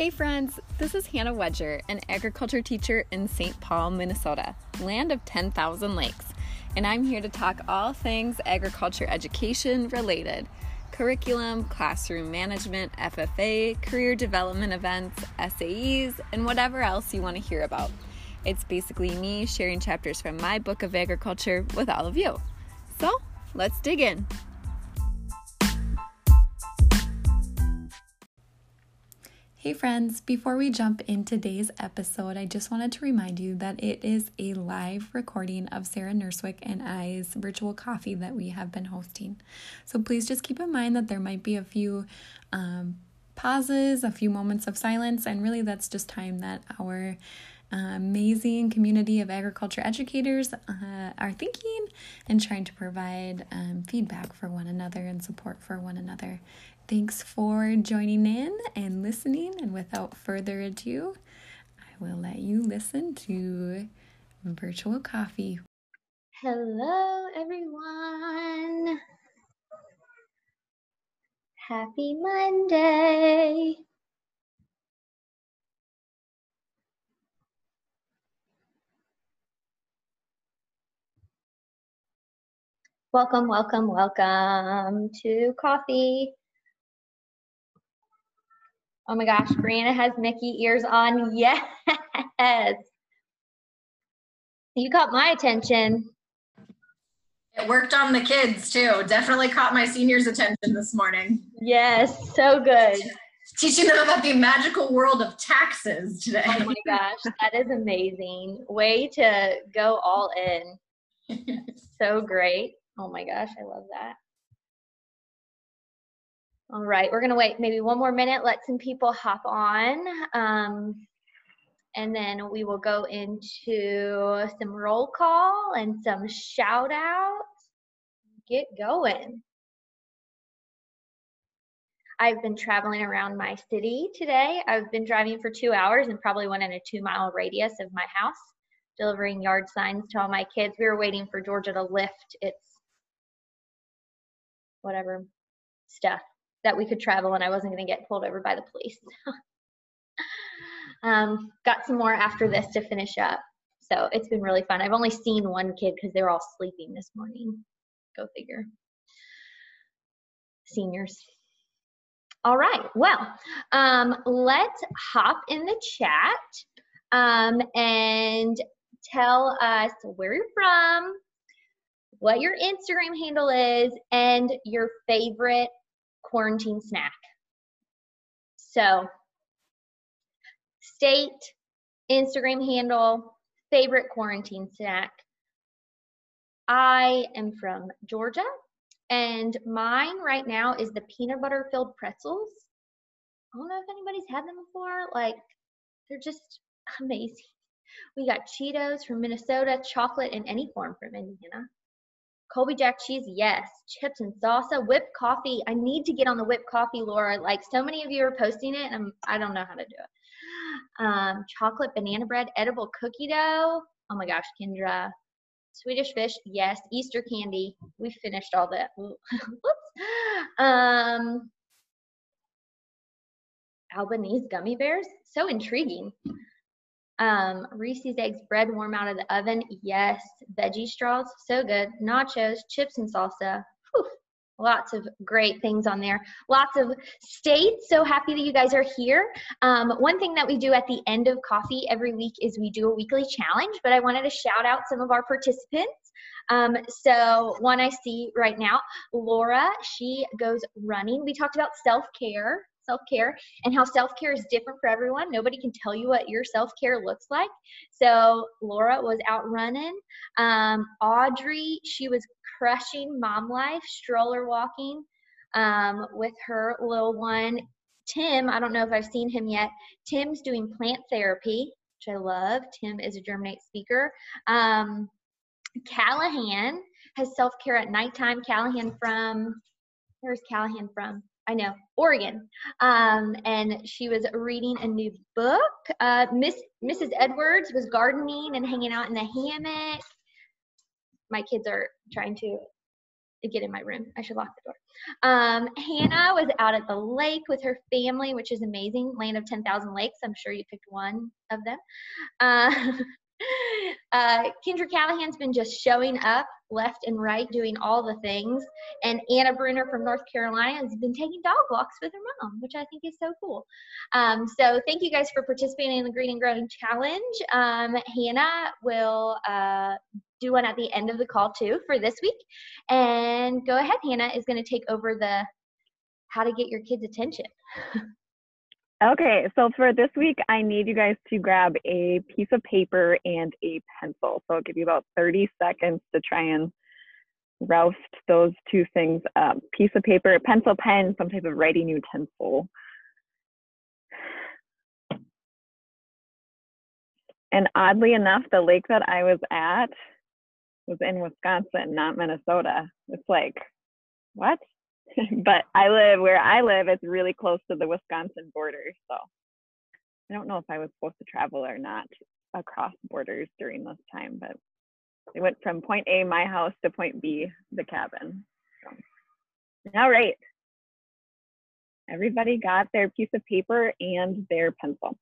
Hey friends, this is Hannah Wedger, an agriculture teacher in St. Paul, Minnesota, land of 10,000 lakes, and I'm here to talk all things agriculture education related curriculum, classroom management, FFA, career development events, SAEs, and whatever else you want to hear about. It's basically me sharing chapters from my book of agriculture with all of you. So let's dig in. Hey friends, before we jump in today's episode, I just wanted to remind you that it is a live recording of Sarah Nurswick and I's virtual coffee that we have been hosting. So please just keep in mind that there might be a few um, pauses, a few moments of silence, and really that's just time that our uh, amazing community of agriculture educators uh, are thinking and trying to provide um, feedback for one another and support for one another. Thanks for joining in and listening. And without further ado, I will let you listen to Virtual Coffee. Hello, everyone. Happy Monday. Welcome, welcome, welcome to coffee. Oh my gosh, Brianna has Mickey ears on. Yes. You caught my attention. It worked on the kids too. Definitely caught my seniors' attention this morning. Yes, so good. Teaching them about the magical world of taxes today. Oh my gosh, that is amazing. Way to go all in. so great. Oh my gosh, I love that. All right, we're to wait maybe one more minute, let some people hop on. Um, and then we will go into some roll call and some shout outs. Get going. I've been traveling around my city today. I've been driving for two hours and probably went in a two mile radius of my house, delivering yard signs to all my kids. We were waiting for Georgia to lift its whatever stuff that we could travel and I wasn't going to get pulled over by the police. um, got some more after this to finish up. So it's been really fun. I've only seen one kid because they were all sleeping this morning. Go figure. Seniors. All right. Well, um, let's hop in the chat um, and tell us where you're from, what your Instagram handle is, and your favorite quarantine snack. So, state, Instagram handle, favorite quarantine snack. I am from Georgia, and mine right now is the peanut butter filled pretzels. I don't know if anybody's had them before. Like, they're just amazing. We got Cheetos from Minnesota, chocolate in any form from Indiana. Colby Jack cheese, yes. Chips and salsa, whipped coffee. I need to get on the whipped coffee, Laura. Like so many of you are posting it, and I don't know how to do it. Um, chocolate banana bread, edible cookie dough. Oh my gosh, Kendra. Swedish fish, yes. Easter candy. We finished all that. Whoops. Um, Albanese gummy bears. So intriguing. Um, Reese's eggs bread warm out of the oven. Yes. Veggie straws. So good. Nachos, chips and salsa. Whew. Lots of great things on there. Lots of states. So happy that you guys are here. Um, one thing that we do at the end of coffee every week is we do a weekly challenge, but I wanted to shout out some of our participants. Um, so one I see right now, Laura, she goes running. We talked about self-care self care and how self care is different for everyone. Nobody can tell you what your self care looks like. So Laura was out running. Um, Audrey, she was crushing mom life, stroller walking um, with her little one. Tim, I don't know if I've seen him yet. Tim's doing plant therapy, which I love. Tim is a Germinate speaker. Um, Callahan has self care at nighttime. Callahan from, where's Callahan from? I know, Oregon. Um, and she was reading a new book. Uh, Miss Mrs. Edwards was gardening and hanging out in the hammock. My kids are trying to get in my room. I should lock the door. Um, Hannah was out at the lake with her family, which is amazing. Land of 10,000 lakes. I'm sure you picked one of them. Uh, uh, Kendra Callahan's been just showing up left and right, doing all the things. And Anna Bruner from North Carolina has been taking dog walks with her mom, which I think is so cool. Um, so thank you guys for participating in the Green and Growing Challenge. Um, Hannah will uh, do one at the end of the call too for this week. And go ahead, Hannah is going to take over the how to get your kids' attention. Okay, so for this week, I need you guys to grab a piece of paper and a pencil. So I'll give you about 30 seconds to try and roust those two things up. Piece of paper, pencil, pen, some type of writing utensil. And oddly enough, the lake that I was at was in Wisconsin, not Minnesota. It's like, what? but I live where I live, it's really close to the Wisconsin border. So I don't know if I was supposed to travel or not across borders during this time, but I went from point A, my house, to point B, the cabin. So. All right. Everybody got their piece of paper and their pencil.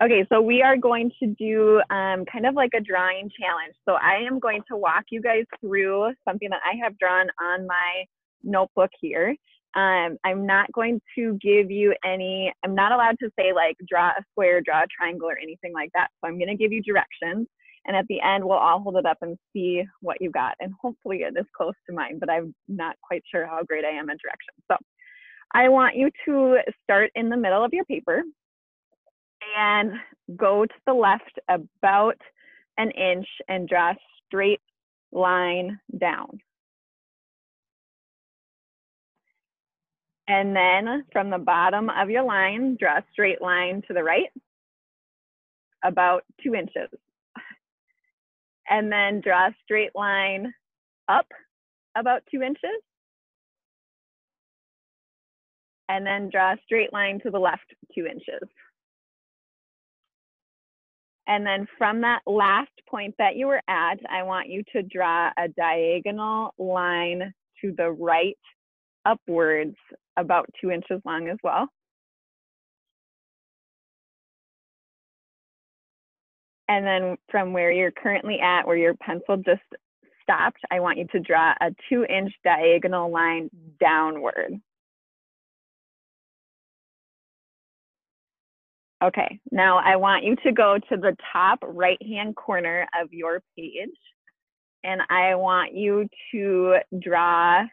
Okay, so we are going to do um, kind of like a drawing challenge. So I am going to walk you guys through something that I have drawn on my notebook here. Um, I'm not going to give you any, I'm not allowed to say like draw a square, draw a triangle, or anything like that. So I'm going to give you directions. And at the end, we'll all hold it up and see what you got. And hopefully it is close to mine, but I'm not quite sure how great I am at directions. So I want you to start in the middle of your paper and go to the left about an inch and draw a straight line down. And then from the bottom of your line, draw a straight line to the right, about two inches. And then draw a straight line up about two inches. And then draw a straight line to the left two inches. And then from that last point that you were at, I want you to draw a diagonal line to the right upwards about two inches long as well. And then from where you're currently at, where your pencil just stopped, I want you to draw a two inch diagonal line downward. Okay, now I want you to go to the top right hand corner of your page and I want you to draw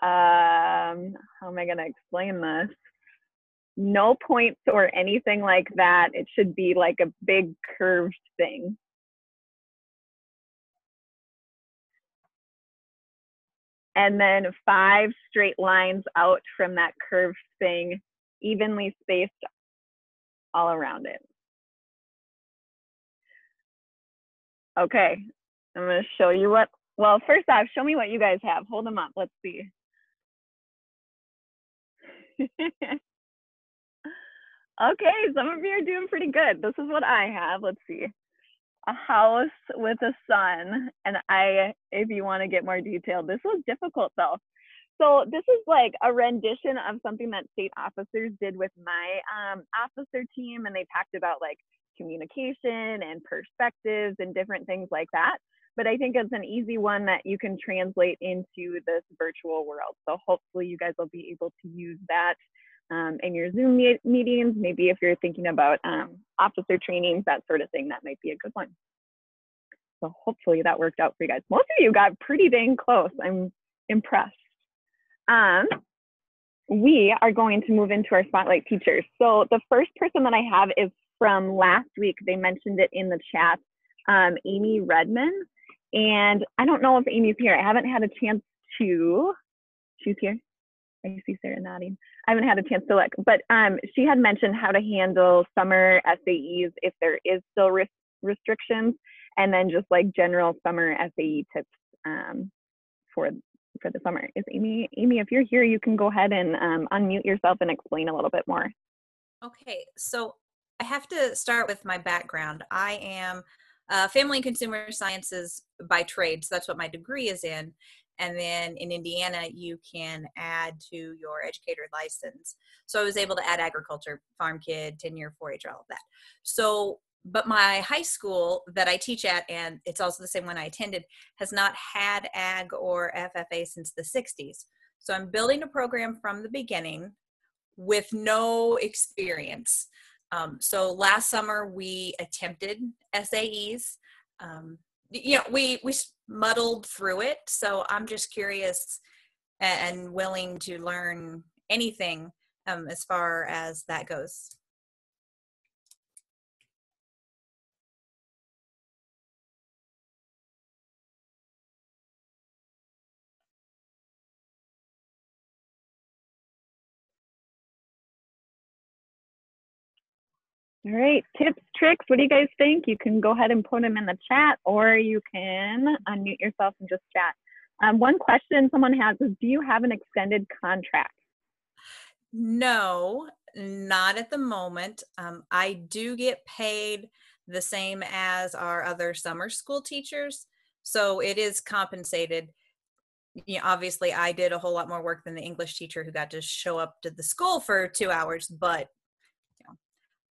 um, how am I going to explain this? No points or anything like that. It should be like a big curved thing. And then five straight lines out from that curved thing, evenly spaced all around it. Okay, I'm to show you what, well, first off, show me what you guys have. Hold them up. Let's see. okay, some of you are doing pretty good. This is what I have. Let's see. A house with a sun. And I, if you want to get more detailed, this was difficult though. So this is like a rendition of something that state officers did with my um, officer team. And they talked about like communication and perspectives and different things like that but I think it's an easy one that you can translate into this virtual world. So hopefully you guys will be able to use that um, in your Zoom me meetings. Maybe if you're thinking about um, officer trainings, that sort of thing, that might be a good one. So hopefully that worked out for you guys. Most of you got pretty dang close. I'm impressed. Um, we are going to move into our spotlight teachers. So the first person that I have is from last week. They mentioned it in the chat. Um, Amy Redman. And I don't know if Amy's here. I haven't had a chance to. She's here. I see Sarah nodding. I haven't had a chance to look, but um, she had mentioned how to handle summer SAEs if there is still risk restrictions, and then just like general summer SAE tips um, for for the summer. Is Amy? Amy, if you're here, you can go ahead and um, unmute yourself and explain a little bit more. Okay, so I have to start with my background. I am uh, family and consumer sciences by trade. So that's what my degree is in. And then in Indiana, you can add to your educator license. So I was able to add agriculture, farm kid, 10 year 4 H, all of that. So, but my high school that I teach at, and it's also the same one I attended, has not had ag or FFA since the 60s. So I'm building a program from the beginning with no experience. Um, so last summer we attempted SAEs. Um, you know, we we muddled through it. So I'm just curious and willing to learn anything um, as far as that goes. All right, tips, tricks, what do you guys think? You can go ahead and put them in the chat or you can unmute yourself and just chat. Um, one question someone has is Do you have an extended contract? No, not at the moment. Um, I do get paid the same as our other summer school teachers. So it is compensated. You know, obviously, I did a whole lot more work than the English teacher who got to show up to the school for two hours, but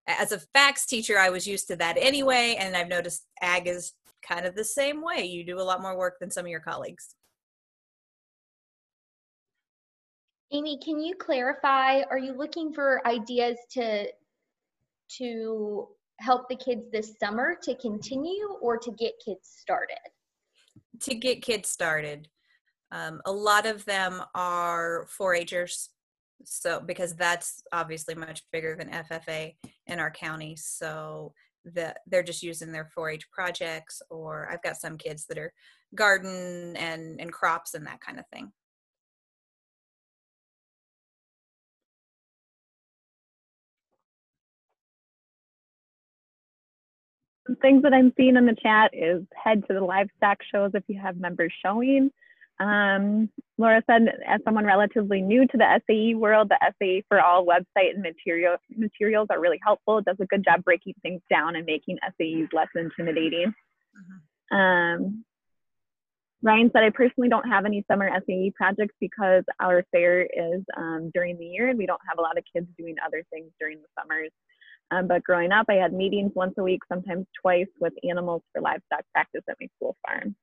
as a FACS teacher, I was used to that anyway, and I've noticed ag is kind of the same way. You do a lot more work than some of your colleagues. Amy, can you clarify? Are you looking for ideas to to help the kids this summer to continue or to get kids started? To get kids started. Um, a lot of them are 4-Hers so because that's obviously much bigger than FFA in our county. So the, they're just using their 4-H projects, or I've got some kids that are garden and and crops and that kind of thing. Things that I'm seeing in the chat is head to the livestock shows if you have members showing. Um, Laura said, as someone relatively new to the SAE world, the SAE for All website and material, materials are really helpful. It does a good job breaking things down and making SAEs less intimidating. Mm-hmm. Um, Ryan said, I personally don't have any summer SAE projects because our fair is um, during the year and we don't have a lot of kids doing other things during the summers. Um, but growing up, I had meetings once a week, sometimes twice, with animals for livestock practice at my school farm.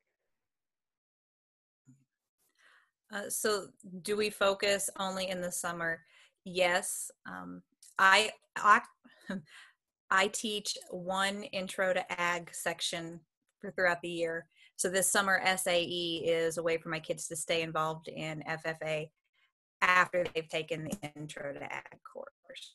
Uh, so do we focus only in the summer? Yes. Um, I, I, I teach one intro to ag section for throughout the year. So this summer SAE is a way for my kids to stay involved in FFA after they've taken the intro to ag course.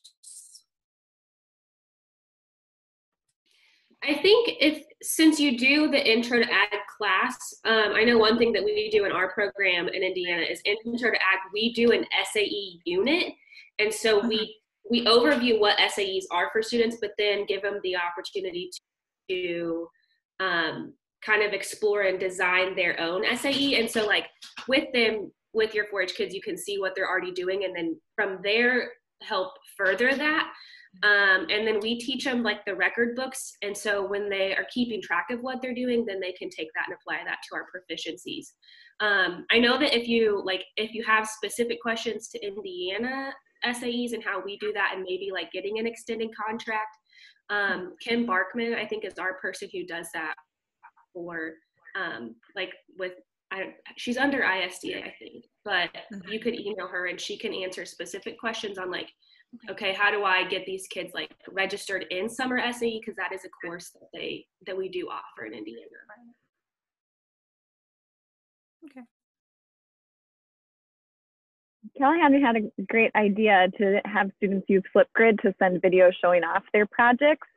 I think if since you do the intro to ag class, um, I know one thing that we do in our program in Indiana is intro to ag. We do an SAE unit, and so we we overview what SAEs are for students, but then give them the opportunity to um, kind of explore and design their own SAE. And so, like with them, with your 4-H kids, you can see what they're already doing, and then from there help further that. Um, and then we teach them like the record books. And so when they are keeping track of what they're doing, then they can take that and apply that to our proficiencies. Um, I know that if you like, if you have specific questions to Indiana SAEs and how we do that, and maybe like getting an extended contract, um, Kim Barkman, I think, is our person who does that for um, like with I, she's under ISDA, I think, but mm-hmm. you could email her and she can answer specific questions on like okay how do i get these kids like registered in summer SAE because that is a course that they that we do offer in indiana okay Callahan had a great idea to have students use Flipgrid to send videos showing off their projects.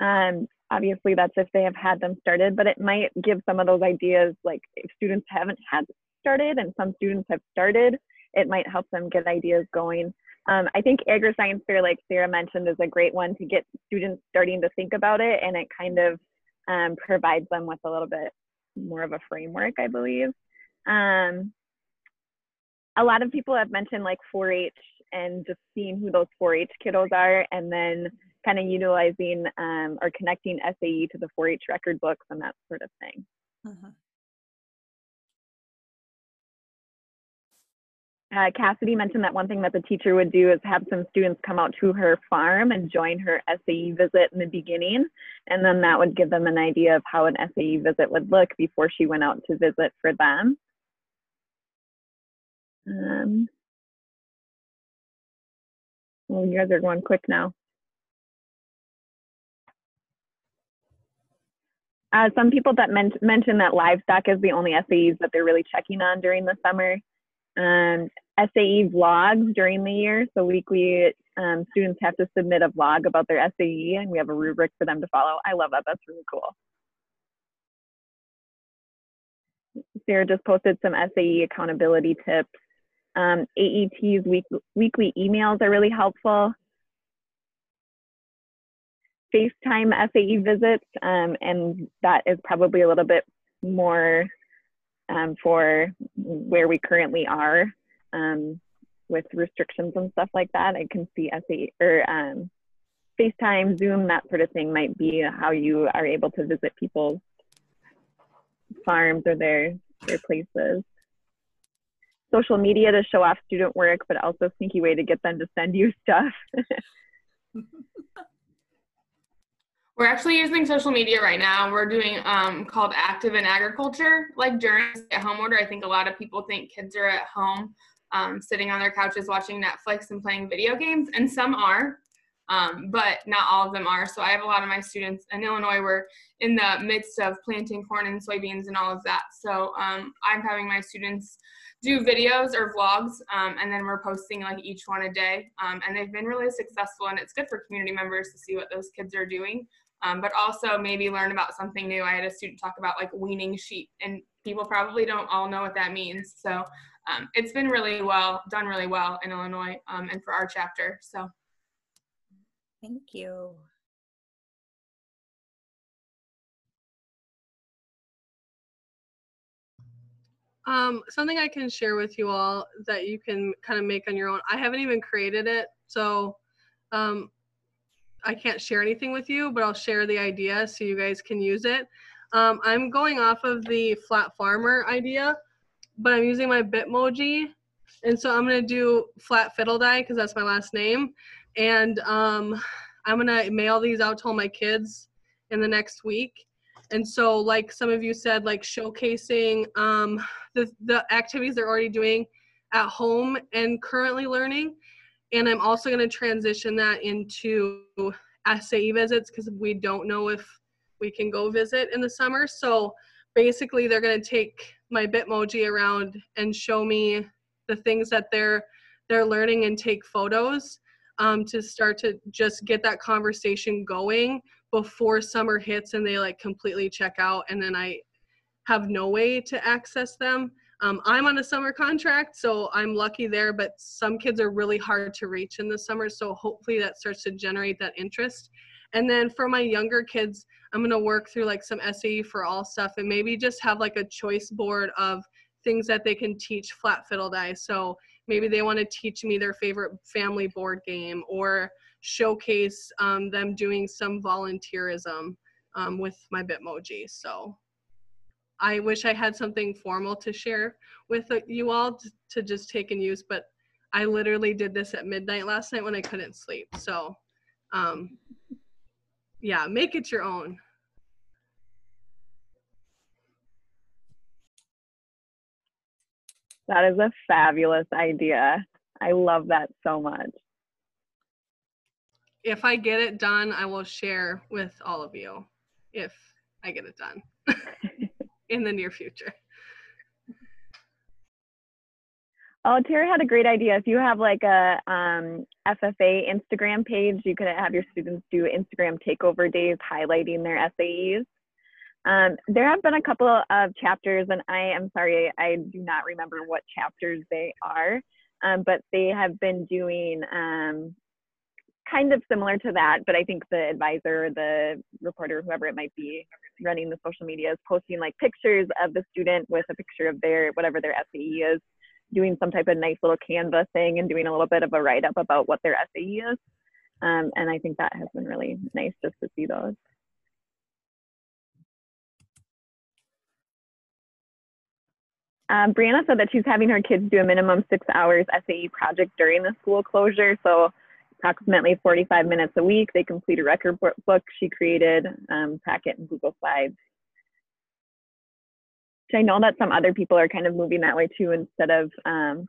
Um, obviously, that's if they have had them started, but it might give some of those ideas, like if students haven't had started and some students have started, it might help them get ideas going. Um, I think agri-science fair, like Sarah mentioned, is a great one to get students starting to think about it, and it kind of um, provides them with a little bit more of a framework, I believe. Um, a lot of people have mentioned like 4-H and just seeing who those 4-H kiddos are, and then kind of utilizing um, or connecting SAE to the 4-H record books and that sort of thing. Uh-huh. Uh, Cassidy mentioned that one thing that the teacher would do is have some students come out to her farm and join her SAE visit in the beginning. And then that would give them an idea of how an SAE visit would look before she went out to visit for them. Um, well, you guys are going quick now. Uh, some people that men- mention that livestock is the only SAEs that they're really checking on during the summer. Um, SAE vlogs during the year. So weekly um, students have to submit a vlog about their SAE and we have a rubric for them to follow. I love that. That's really cool. Sarah just posted some SAE accountability tips. Um, AET's week, weekly emails are really helpful. FaceTime SAE visits, um, and that is probably a little bit more um, for where we currently are um, with restrictions and stuff like that. I can see SAE or um, FaceTime, Zoom, that sort of thing might be how you are able to visit people's farms or their their places. Social media to show off student work, but also a sneaky way to get them to send you stuff. We're actually using social media right now. We're doing um, called Active in Agriculture. Like during at home order, I think a lot of people think kids are at home um, sitting on their couches watching Netflix and playing video games, and some are, um, but not all of them are. So I have a lot of my students in Illinois. We're in the midst of planting corn and soybeans and all of that. So um, I'm having my students do videos or vlogs, um, and then we're posting like each one a day. Um, and they've been really successful, and it's good for community members to see what those kids are doing um, but also maybe learn about something new. I had a student talk about like weaning sheep, and people probably don't all know what that means. So um, it's been really well done, really well in Illinois, um, and for our chapter. So thank you. Um, something I can share with you all that you can kind of make on your own. I haven't even created it, so um, I can't share anything with you, but I'll share the idea so you guys can use it. Um, I'm going off of the flat farmer idea, but I'm using my Bitmoji. And so I'm gonna do flat fiddle die because that's my last name. And um, I'm gonna mail these out to all my kids in the next week. And so like some of you said, like showcasing um, the, the activities they're already doing at home and currently learning and I'm also going to transition that into SAE visits because we don't know if we can go visit in the summer. So basically, they're going to take my Bitmoji around and show me the things that they're they're learning and take photos um, to start to just get that conversation going before summer hits and they like completely check out and then I have no way to access them. Um, I'm on a summer contract, so I'm lucky there, but some kids are really hard to reach in the summer. So hopefully that starts to generate that interest. And then for my younger kids, I'm going to work through like some SAE for all stuff and maybe just have like a choice board of things that they can teach flat fiddle die. So maybe they want to teach me their favorite family board game or showcase um, them doing some volunteerism um, with my Bitmoji. So I wish I had something formal to share with you all to just take and use, but I literally did this at midnight last night when I couldn't sleep. So, um, yeah, make it your own. That is a fabulous idea. I love that so much. If I get it done, I will share with all of you if I get it done. in the near future. Oh, Tara had a great idea. If you have like a um, FFA Instagram page, you could have your students do Instagram takeover days highlighting their SAEs. Um, there have been a couple of chapters, and I am sorry, I do not remember what chapters they are, um, but they have been doing um, kind of similar to that, but I think the advisor, the reporter, whoever it might be running the social media is posting like pictures of the student with a picture of their whatever their SAE is, doing some type of nice little Canva thing and doing a little bit of a write up about what their SAE is. Um, and I think that has been really nice just to see those. um, Brianna said that she's having her kids do a minimum six hours SAE project during the school closure. So approximately 45 minutes a week. They complete a record book she created, um, packet in Google Slides. So I know that some other people are kind of moving that way too, instead of um,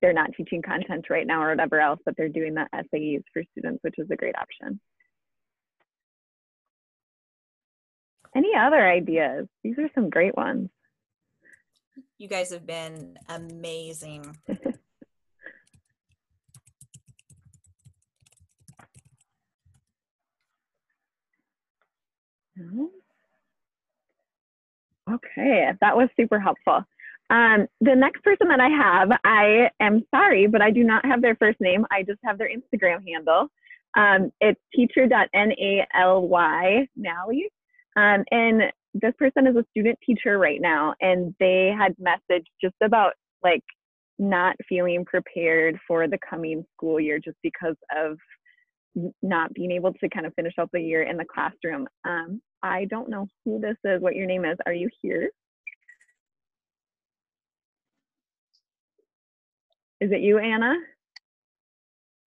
they're not teaching content right now or whatever else, but they're doing the SAEs for students, which is a great option. Any other ideas? These are some great ones. You guys have been amazing. Okay, that was super helpful. Um, the next person that I have, I am sorry, but I do not have their first name. I just have their Instagram handle. Um, it's teacher.nally, Nally. Um, and this person is a student teacher right now, and they had messaged just about like not feeling prepared for the coming school year just because of not being able to kind of finish out the year in the classroom. Um, I don't know who this is, what your name is. Are you here? Is it you, Anna?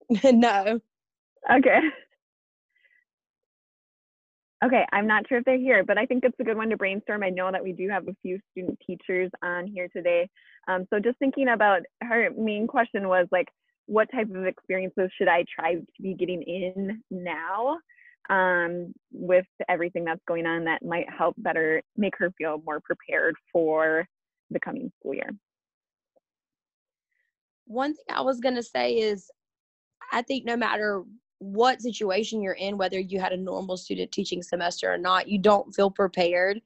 no. Okay. Okay, I'm not sure if they're here, but I think it's a good one to brainstorm. I know that we do have a few student teachers on here today. Um, so just thinking about her main question was like, what type of experiences should I try to be getting in now um, with everything that's going on that might help better make her feel more prepared for the coming school year? One thing I was going to say is I think no matter what situation you're in, whether you had a normal student teaching semester or not, you don't feel prepared.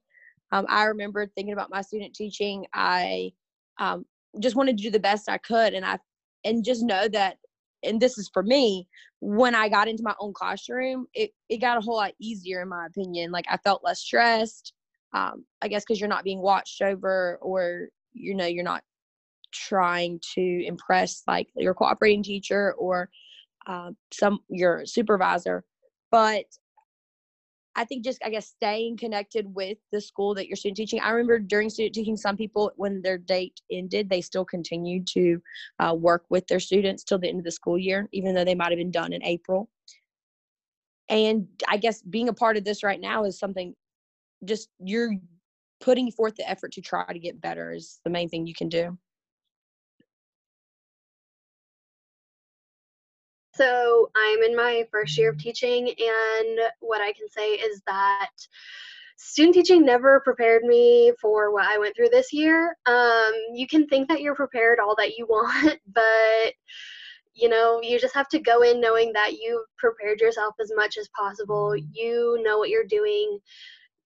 Um, I remember thinking about my student teaching. I um, just wanted to do the best I could, and I and just know that and this is for me when i got into my own classroom it, it got a whole lot easier in my opinion. Like i felt less stressed um, i guess because you're not being watched over or you know you're not trying to impress like your cooperating teacher or uh, some your supervisor. But I think just I guess staying connected with the school that you're student teaching. I remember during student teaching, some people when their date ended, they still continued to uh, work with their students till the end of the school year, even though they might have been done in April. And I guess being a part of this right now is something just you're putting forth the effort to try to get better is the main thing you can do. So I'm in my first year of teaching, and what I can say is that student teaching never prepared me for what I went through this year. Um, you can think that you're prepared all that you want, but you know, you just have to go in knowing that you've prepared yourself as much as possible. You know what you're doing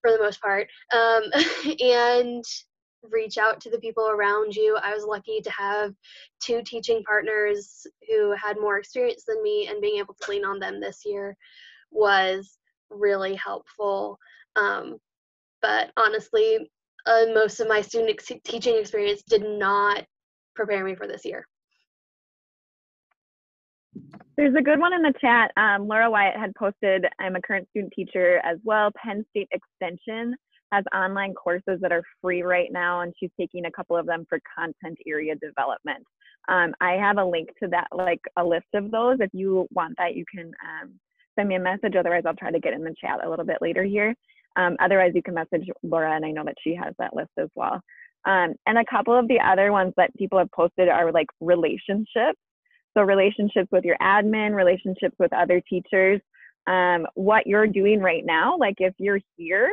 for the most part. Um, and reach out to the people around you. I was lucky to have two teaching partners who had more experience than me, and being able to lean on them this year was really helpful. Um, but honestly, uh, most of my student ex- teaching experience did not prepare me for this year. There's a good one in the chat. Um, Laura Wyatt had posted, I'm a current student teacher as well. Penn State Extension has online courses that are free right now, and she's taking a couple of them for content area development. Um, I have a link to that, like a list of those. If you want that, you can um, send me a message. Otherwise, I'll try to get in the chat a little bit later here. Um, otherwise, you can message Laura, and I know that she has that list as well. Um, and a couple of the other ones that people have posted are like relationships. So relationships with your admin, relationships with other teachers, um, what you're doing right now. Like if you're here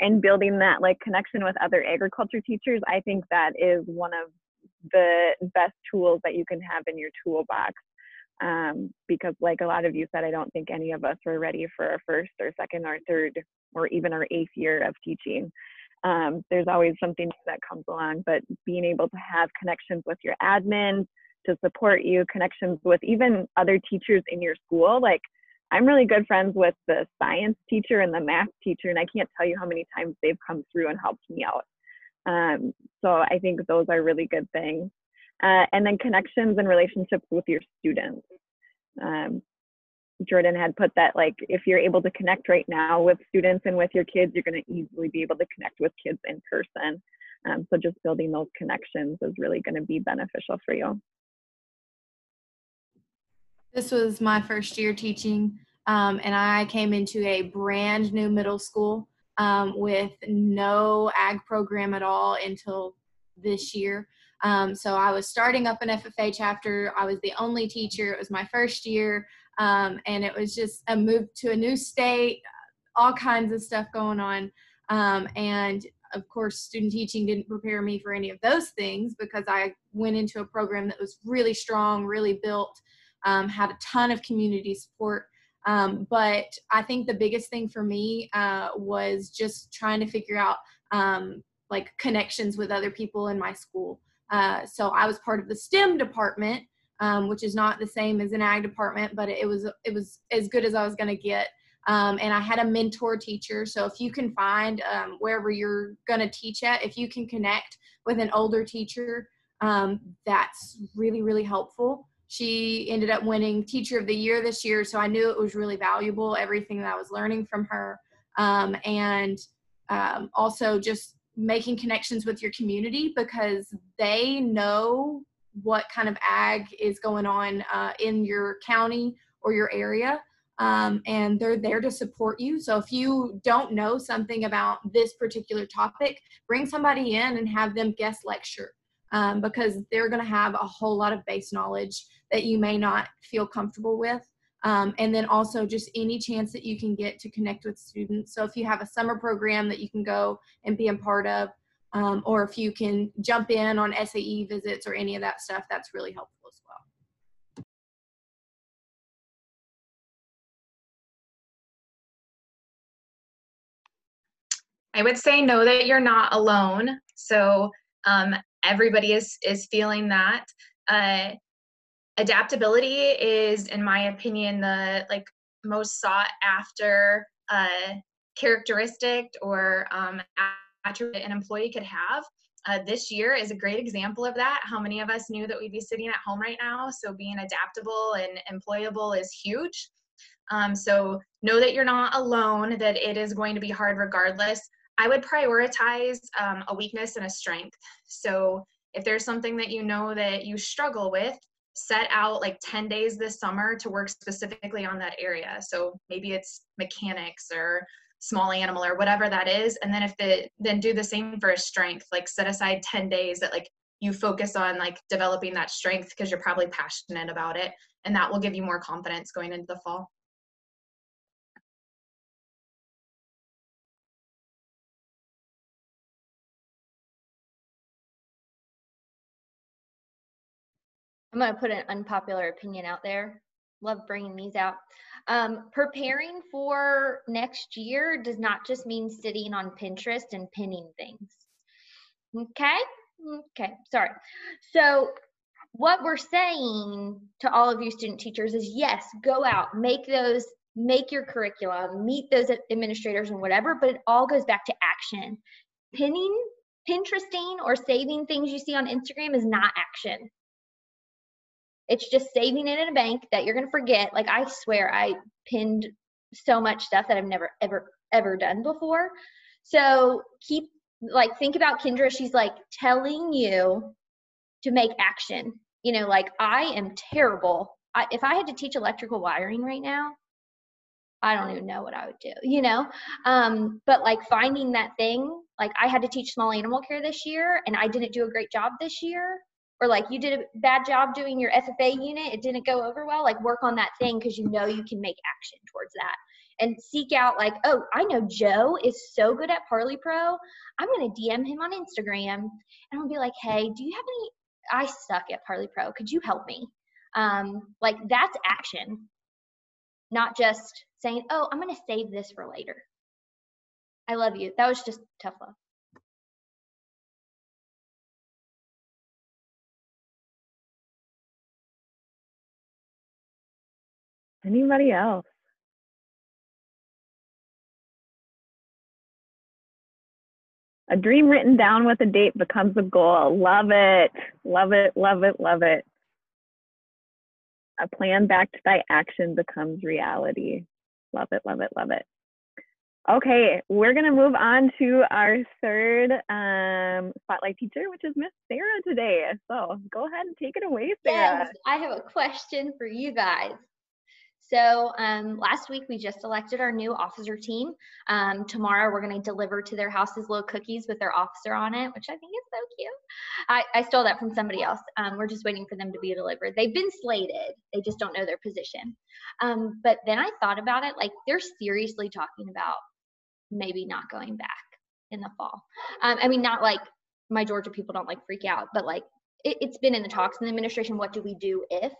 and building that like connection with other agriculture teachers, I think that is one of the best tools that you can have in your toolbox. Um, because like a lot of you said, I don't think any of us were ready for our first or second or third or even our eighth year of teaching. Um, there's always something that comes along, but being able to have connections with your admin to support you, connections with even other teachers in your school, like I'm really good friends with the science teacher and the math teacher, and I can't tell you how many times they've come through and helped me out. Um, so I think those are really good things. Uh, and then connections and relationships with your students. Um, Jordan had put that like if you're able to connect right now with students and with your kids, you're going to easily be able to connect with kids in person. Um, so just building those connections is really going to be beneficial for you. This was my first year teaching, um, and I came into a brand new middle school um, with no ag program at all until this year. Um, so I was starting up an FFA chapter. I was the only teacher. It was my first year, um, and it was just a move to a new state, all kinds of stuff going on. Um, and of course, student teaching didn't prepare me for any of those things because I went into a program that was really strong, really built, um, had a ton of community support. Um, but I think the biggest thing for me uh, was just trying to figure out um, like connections with other people in my school. Uh, so I was part of the STEM department, um, which is not the same as an ag department, but it was it was as good as I was going to get. Um, and I had a mentor teacher. So if you can find um, wherever you're going to teach at, if you can connect with an older teacher, um, that's really really helpful. She ended up winning Teacher of the Year this year, so I knew it was really valuable everything that I was learning from her, um, and um, also just making connections with your community because they know what kind of ag is going on uh, in your county or your area. Um, and they're there to support you. So if you don't know something about this particular topic, bring somebody in and have them guest lecture um, because they're going to have a whole lot of base knowledge that you may not feel comfortable with. Um, and then also just any chance that you can get to connect with students. So if you have a summer program that you can go and be a part of, um, or if you can jump in on SAE visits or any of that stuff, that's really helpful as well. I would say know that you're not alone. So um, everybody is is feeling that. Uh, adaptability is in my opinion the like most sought after uh, characteristic or um, attribute an employee could have. Uh, this year is a great example of that. How many of us knew that we'd be sitting at home right now so being adaptable and employable is huge. Um, so know that you're not alone that it is going to be hard regardless i would prioritize um, a weakness and a strength so if there's something that you know that you struggle with set out like 10 days this summer to work specifically on that area. So maybe it's mechanics or small animal or whatever that is. And then if the then do the same for a strength, like set aside 10 days that like you focus on like developing that strength because you're probably passionate about it. And that will give you more confidence going into the fall. I'm going to put an unpopular opinion out there. Love bringing these out. Um, preparing for next year does not just mean sitting on Pinterest and pinning things. Okay? Okay, sorry. So, what we're saying to all of you student teachers is yes, go out, make those, make your curriculum, meet those administrators and whatever, but it all goes back to action. Pinning, Pinteresting, or saving things you see on Instagram is not action. It's just saving it in a bank that you're going to forget. Like I swear I pinned so much stuff that I've never ever ever done before. So keep like think about Kendra. She's like telling you to make action. You know, like I am terrible. I, if I had to teach electrical wiring right now, I don't even know what I would do, you know? Um, but like finding that thing, like I had to teach small animal care this year and I didn't do a great job this year or like you did a bad job doing your FFA unit, it didn't go over well, like work on that thing because you know you can make action towards that. And seek out like, oh, I know Joe is so good at Parli Pro. I'm gonna DM him on Instagram and I'll be like, hey, do you have any I suck at Parli Pro. Could you help me? Um, like that's action, not just saying, oh, I'm gonna save this for later. I love you. That was just tough love. Anybody else? A dream written down with a date becomes a goal. Love it. Love it. Love it. Love it. A plan backed by action becomes reality. Love it. Love it. Love it. Okay, we're gonna move on to our third um, spotlight teacher, which is Miss Sarah today. So go ahead and take it away, Sarah. Yes, I have a question for you guys. So um, last week we just elected our new officer team. Um, tomorrow we're going to deliver to their houses little cookies with their officer on it, which I think is so cute. I, I stole that from somebody else. Um, we're just waiting for them to be delivered. They've been slated. They just don't know their position. Um, but then I thought about it, like they're seriously talking about maybe not going back in the fall. Um, I mean, not like my Georgia people don't like freak out, but like it, has been in the talks in the administration. What do we do if?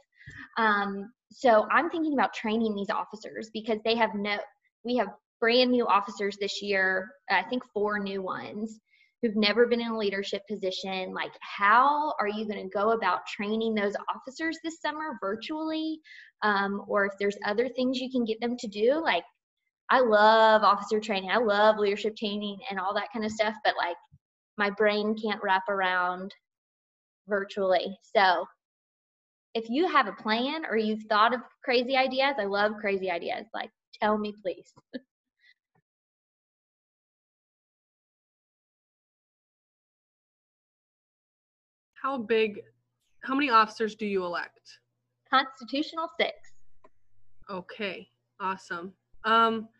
Um, so I'm thinking about training these officers because they have no, we have brand new officers this year, I think four new ones who've never been in a leadership position. Like, how are you going to go about training those officers this summer virtually? Um, or if there's other things you can get them to do, like, I love officer training, I love leadership training and all that kind of stuff, but like, my brain can't wrap around virtually. So if you have a plan or you've thought of crazy ideas, I love crazy ideas. Like, tell me, please. how big, how many officers do you elect? Constitutional six. Okay, awesome. Um,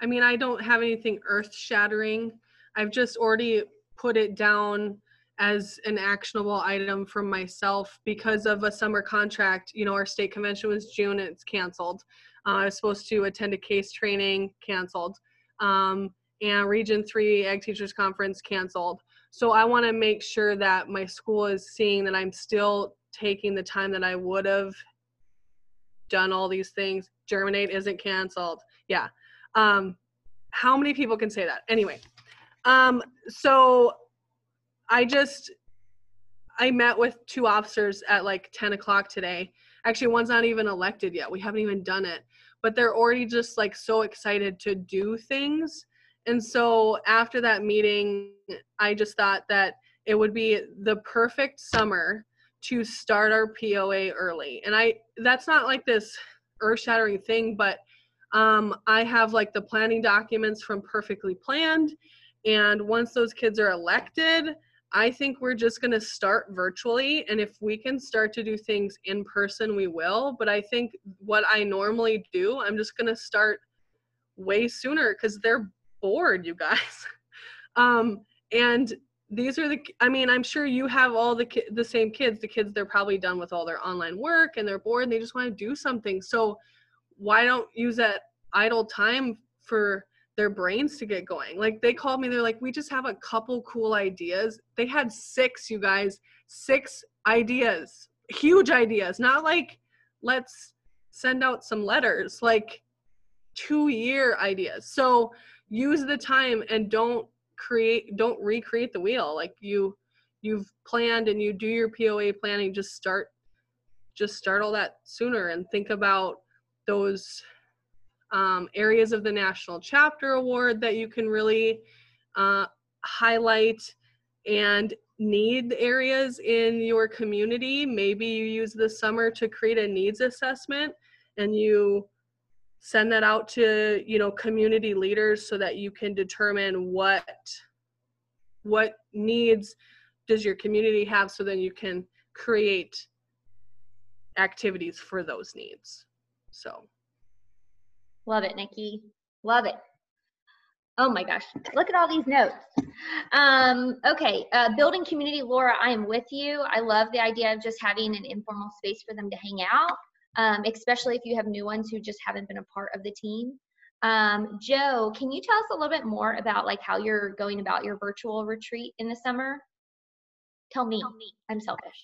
I mean, I don't have anything earth shattering. I've just already put it down as an actionable item from myself because of a summer contract. You know, our state convention was June, it's canceled. Uh, I was supposed to attend a CASE training, canceled. Um, and Region 3 Ag Teachers Conference canceled. So I want to make sure that my school is seeing that I'm still taking the time that I would have done all these things. Germinate isn't canceled. Yeah. Um, how many people can say that? Anyway, um, so I just I met with two officers at like 10 o'clock today. Actually, one's not even elected yet. We haven't even done it, but they're already just like so excited to do things. And so after that meeting, I just thought that it would be the perfect summer to start our POA early. And I that's not like this earth-shattering thing, but um, I have like the planning documents from Perfectly Planned. And once those kids are elected, I think we're just going to start virtually. And if we can start to do things in person, we will. But I think what I normally do, I'm just going to start way sooner because they're bored, you guys. um, and these are the, I mean, I'm sure you have all the, ki- the same kids. The kids, they're probably done with all their online work and they're bored and they just want to do something. So why don't use that idle time for their brains to get going. Like they called me, they're like, we just have a couple cool ideas. They had six, you guys, six ideas, huge ideas, not like let's send out some letters, like two year ideas. So use the time and don't create, don't recreate the wheel. Like you, you've planned and you do your POA planning, just start, just start all that sooner and think about those um, areas of the National Chapter Award that you can really uh, highlight and need areas in your community. Maybe you use the summer to create a needs assessment and you send that out to you know community leaders so that you can determine what what needs does your community have so then you can create activities for those needs so Love it, Nikki. Love it. Oh my gosh, look at all these notes. Um, okay, uh, building community, Laura, I am with you. I love the idea of just having an informal space for them to hang out, um, especially if you have new ones who just haven't been a part of the team. Um, Joe, can you tell us a little bit more about like how you're going about your virtual retreat in the summer? Tell me, I'm selfish.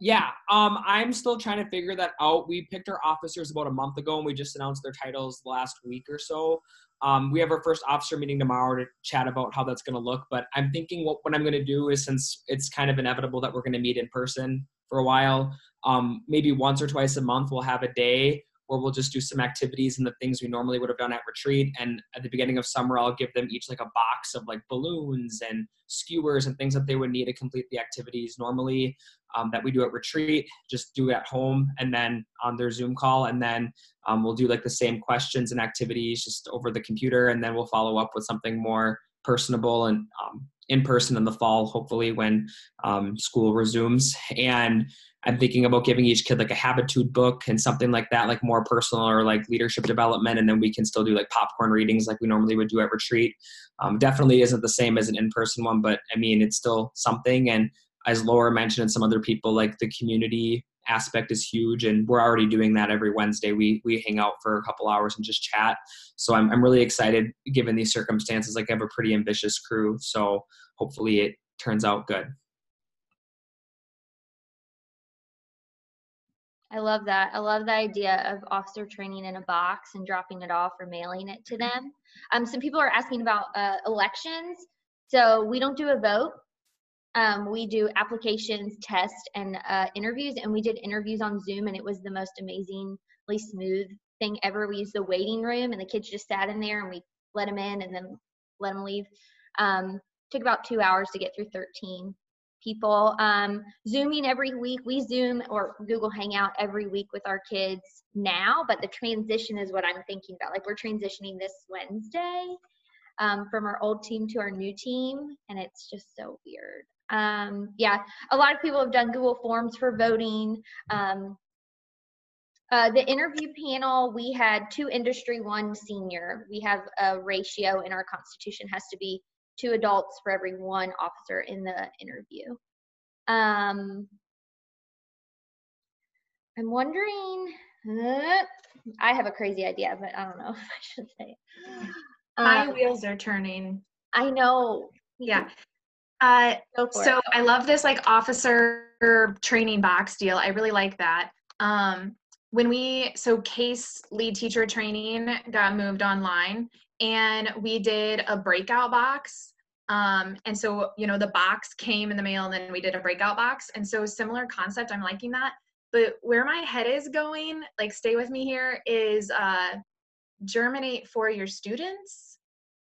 Yeah, um, I'm still trying to figure that out. We picked our officers about a month ago, and we just announced their titles last week or so. Um, we have our first officer meeting tomorrow to chat about how that's going to look. But I'm thinking what, what I'm going to do is since it's kind of inevitable that we're going to meet in person for a while, um, maybe once or twice a month we'll have a day where we'll just do some activities and the things we normally would have done at retreat. And at the beginning of summer, I'll give them each like a box of like balloons and skewers and things that they would need to complete the activities normally um, that we do at retreat, just do at home and then on their Zoom call. And then um, we'll do like the same questions and activities just over the computer. And then we'll follow up with something more personable and um, in person in the fall, hopefully when um, school resumes. And I'm thinking about giving each kid like a habitude book and something like that, like more personal or like leadership development. And then we can still do like popcorn readings like we normally would do at retreat. Um, definitely isn't the same as an in person one, but I mean, it's still something. And as Laura mentioned, and some other people, like the community aspect is huge and we're already doing that every wednesday we we hang out for a couple hours and just chat so i'm, I'm really excited given these circumstances like i have a pretty ambitious crew so hopefully it turns out good I love that. I love the idea of officer training in a box and dropping it off or mailing it to them. Um, some people are asking about uh, elections. So we don't do a vote. Um, we do applications, tests, and uh, interviews. And we did interviews on Zoom, and it was the most amazingly smooth thing ever. We used the waiting room, and the kids just sat in there, and we let them in and then let them leave. Um, took about two hours to get through 13 people. Um, Zooming every week. We Zoom or Google Hangout every week with our kids now, but the transition is what I'm thinking about. Like we're transitioning this Wednesday um, from our old team to our new team, and it's just so weird. Um, yeah, a lot of people have done Google Forms for voting. Um, uh, the interview panel, we had two industry, one senior. We have a ratio in our constitution has to be two adults for every one officer in the interview. Um, I'm wondering, uh, I have a crazy idea, but I don't know if I should say it. My Um, wheels are turning. I know. Yeah. Uh, so it. I love this like officer training box deal. I really like that. Um, when we so CASE lead teacher training got moved online and we did a breakout box. Um, and so you know the box came in the mail and then we did a breakout box. And so similar concept i'm liking that. But where my head is going like stay with me here is uh, germinate for your students.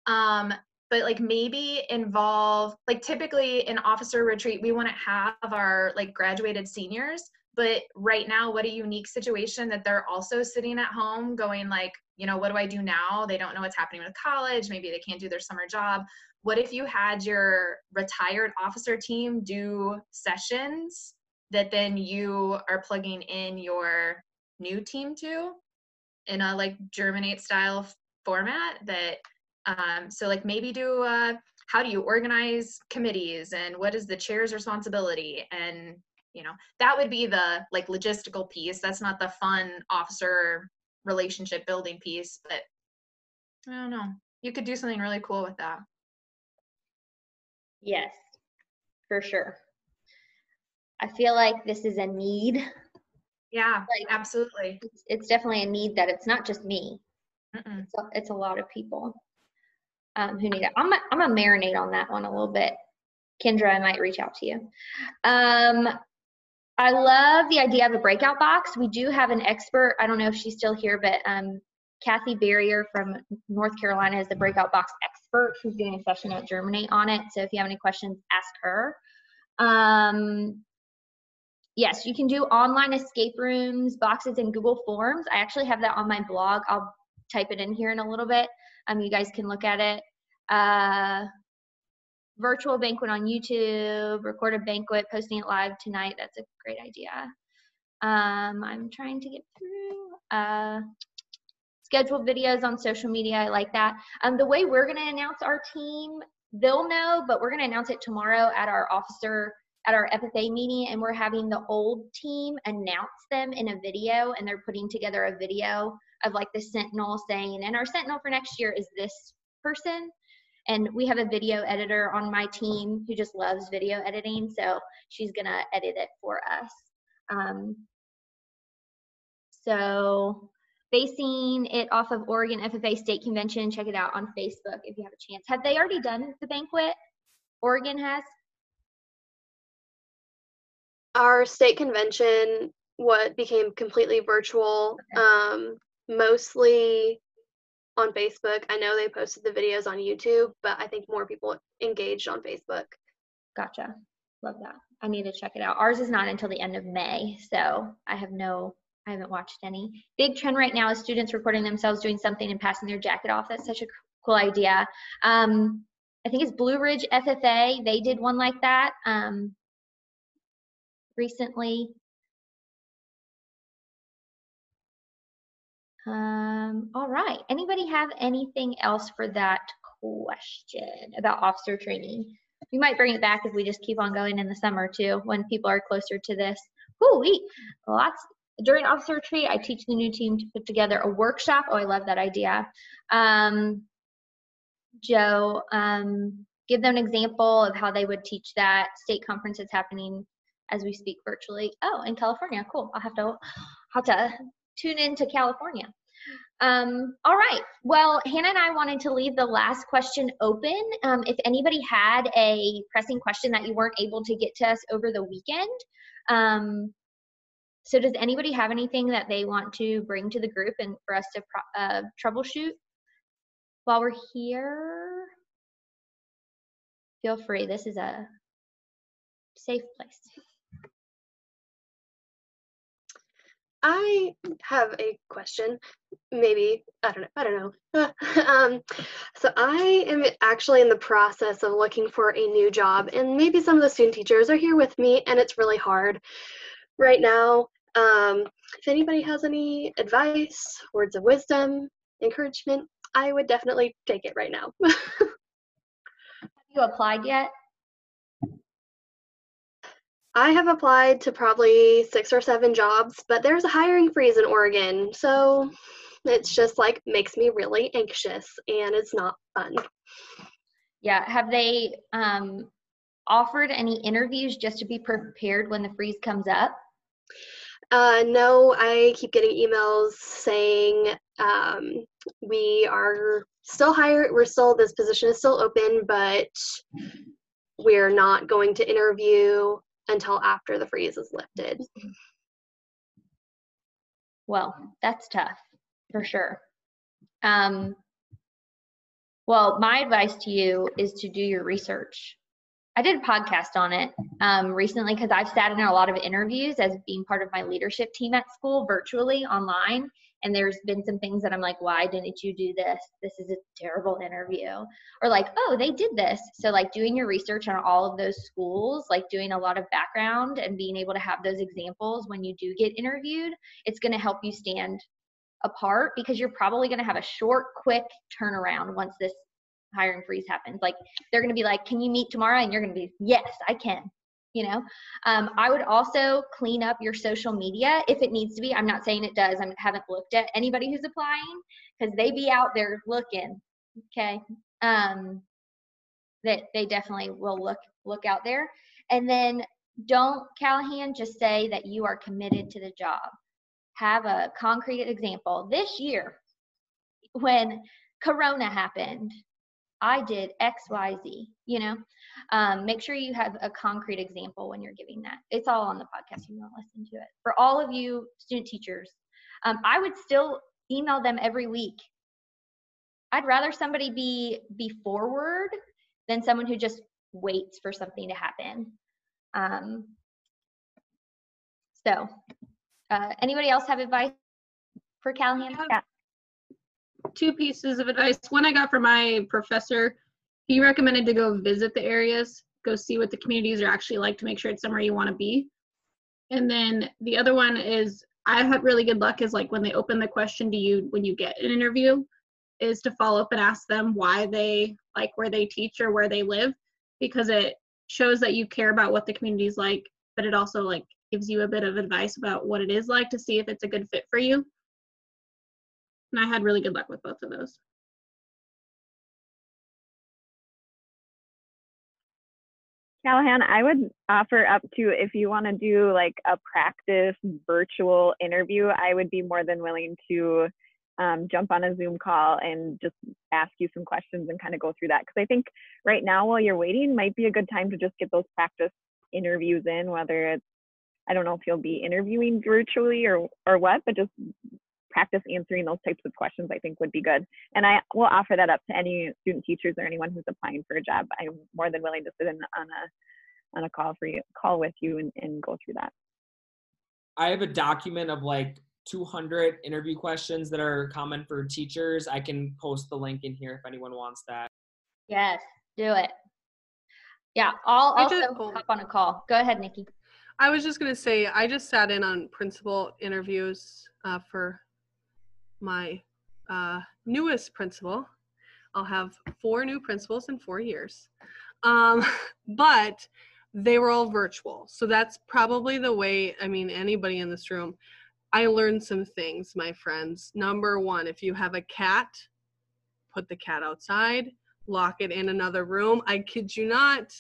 Um, but like maybe involve like typically in officer retreat we want to have our like graduated seniors but right now what a unique situation that they're also sitting at home going like you know what do i do now? They don't know what's happening with college. Maybe they can't do their summer job. What if you had your retired officer team do sessions that then you are plugging in your new team to in a like germinate style format that um, so like maybe do uh, how do you organize committees and what is the chair's responsibility? And you know that would be the like logistical piece that's not the fun officer relationship building piece but i don't know you could do something really cool with that Yes, for sure. I feel like this is a need. yeah Like- absolutely It's, it's definitely a need that it's not just me. It's a, it's a lot of people um, who need it. I'm gonna marinate on that one a little bit. Kendra, I might reach out to you. Um, I love the idea of a breakout box. We do have an expert. I don't know if she's still here, but um, Kathy Barrier from North Carolina is the breakout box expert She's doing a session at Germinate on it. So if you have any questions, ask her. Um, yes, you can do online escape rooms, boxes, and Google Forms. I actually have that on my blog. I'll type it in here in a little bit. Um, you guys can look at it. Uh, virtual banquet on YouTube, record a banquet, posting it live tonight. That's a great idea. Um, I'm trying to get through. Uh, scheduled videos on social media. I like that. Um, the way we're going to announce our team, they'll know, but we're going to announce it tomorrow at our officer at our FFA meeting, and we're having the old team announce them in a video, and they're putting together a video of like the Sentinel saying, and our Sentinel for next year is this person. And we have a video editor on my team who just loves video editing, so she's gonna edit it for us. Um, so basing it off of Oregon FFA State Convention, check it out on Facebook if you have a chance. Have they already done the banquet? Oregon has? Our state convention what became completely virtual, um, mostly on Facebook. I know they posted the videos on YouTube, but I think more people engaged on Facebook. Gotcha. Love that. I need to check it out. Ours is not until the end of May, so I have no, I haven't watched any. Big trend right now is students recording themselves doing something and passing their jacket off. That's such a cool idea. Um, I think it's Blue Ridge FFA. They did one like that um, recently. Um, all right. Anybody have anything else for that question about officer training? We might bring it back if we just keep on going in the summer too, when people are closer to this. Ooh, we lots during officer retreat. I teach the new team to put together a workshop. Oh, I love that idea. Um, Joe, um, give them an example of how they would teach that. State conference is happening as we speak virtually. Oh, in California, cool. I'll have to have to tune into California. Um, all right. Well, Hannah and I wanted to leave the last question open. Um, if anybody had a pressing question that you weren't able to get to us over the weekend, um, so does anybody have anything that they want to bring to the group and for us to uh, troubleshoot while we're here? Feel free. This is a safe place. I have a question. Maybe I don't know. I don't know. um, so I am actually in the process of looking for a new job, and maybe some of the student teachers are here with me, and it's really hard right now. Um, if anybody has any advice, words of wisdom, encouragement, I would definitely take it right now. have you applied yet? I have applied to probably six or seven jobs, but there's a hiring freeze in Oregon. So it's just like makes me really anxious and it's not fun. Yeah. Have they um, offered any interviews just to be prepared when the freeze comes up? Uh, no, I keep getting emails saying um, we are still hired. We're still, this position is still open, but we're not going to interview until after the freeze is lifted. Well, that's tough for sure. Um, well, my advice to you is to do your research. I did a podcast on it um, recently because I've sat in a lot of interviews as being part of my leadership team at school virtually online and there's been some things that I'm like, why didn't you do this? This is a terrible interview. Or like, oh, they did this. So like doing your research on all of those schools, like doing a lot of background and being able to have those examples when you do get interviewed, it's going to help you stand apart because you're probably going to have a short, quick turnaround once this hiring freeze happens. Like they're going to be like, "Can you meet tomorrow?" and you're going to be, "Yes, I can." You know? Um, i would also clean up your social media if it needs to be. I'm not saying it does. I haven't looked at anybody who's applying because they be out there looking okay? Um, that they definitely will look look out there. And then don't callahan just say that you are committed to the job. Have a concrete example. This year when corona happened I did X, Y, Z, you know? Um, make sure you have a concrete example when you're giving that. It's all on the podcast. You want to listen to it. For all of you student teachers, um, I would still email them every week. I'd rather somebody be be forward than someone who just waits for something to happen. Um, so, uh, anybody else have advice for Callahan? Yeah two pieces of advice. One I got from my professor. He recommended to go visit the areas, go see what the communities are actually like to make sure it's somewhere you want to be. And then the other one is I've had really good luck is like when they open the question to you when you get an interview, is to follow up and ask them why they like where they teach or where they live because it shows that you care about what the community's like, but it also like gives you a bit of advice about what it is like to see if it's a good fit for you and I had really good luck with both of those. Callahan, I would offer up to if you want to do like a practice virtual interview, I would be more than willing to um, jump on a Zoom call and just ask you some questions and kind of go through that. Because I think right now, while you're waiting, might be a good time to just get those practice interviews in, whether it's I don't know if you'll be interviewing virtually or or what, but just practice answering those types of questions I think would be good. And I will offer that up to any student teachers or anyone who's applying for a job. I'm more than willing to sit in on a on a call for you call with you and, and go through that. I have a document of like 200 interview questions that are common for teachers. I can post the link in here if anyone wants that. Yes, do it. Yeah, I'll I also just- hop on a call. Go ahead, Nikki. I was just gonna say I just sat in on principal interviews uh, for my uh, newest principal. I'll have four new principals in four years, um, but they were all virtual. So that's probably the way. I mean, anybody in this room. I learned some things, my friends. Number one, if you have a cat, put the cat outside, lock it in another room. I kid you not.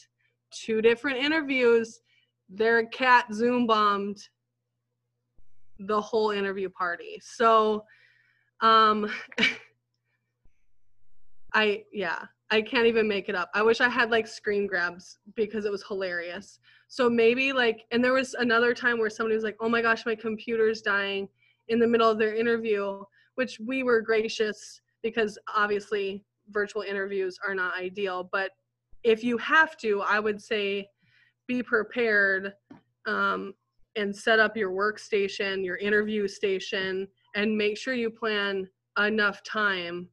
Two different interviews their cat zoom bombed the whole interview party so um i yeah i can't even make it up. I wish i had like screen grabs because it was hilarious. So maybe like and there was another time where somebody was like oh my gosh my computer's dying in the middle of their interview which we were gracious because obviously virtual interviews are not ideal but if you have to i would say be prepared um, and set up your workstation, your interview station, and make sure you plan enough time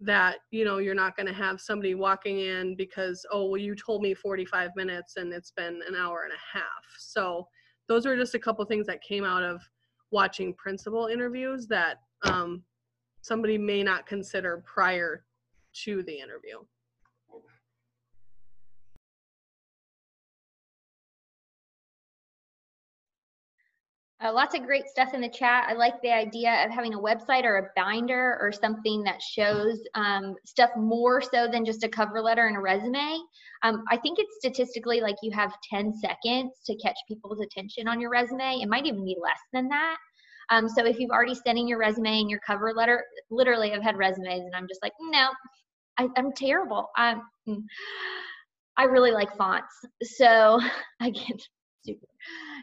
that you know you're not going to have somebody walking in because oh well you told me 45 minutes and it's been an hour and a half. So those are just a couple things that came out of watching principal interviews that um, somebody may not consider prior to the interview Uh, lots of great stuff in the chat. I like the idea of having a website or a binder or something that shows um, stuff more so than just a cover letter and a resume. Um, I think it's statistically like you have 10 seconds to catch people's attention on your resume. It might even be less than that. Um, so if you've already sent in your resume and your cover letter, literally I've had resumes and I'm just like, no, I, I'm terrible. I'm, mm. I really like fonts. So I get super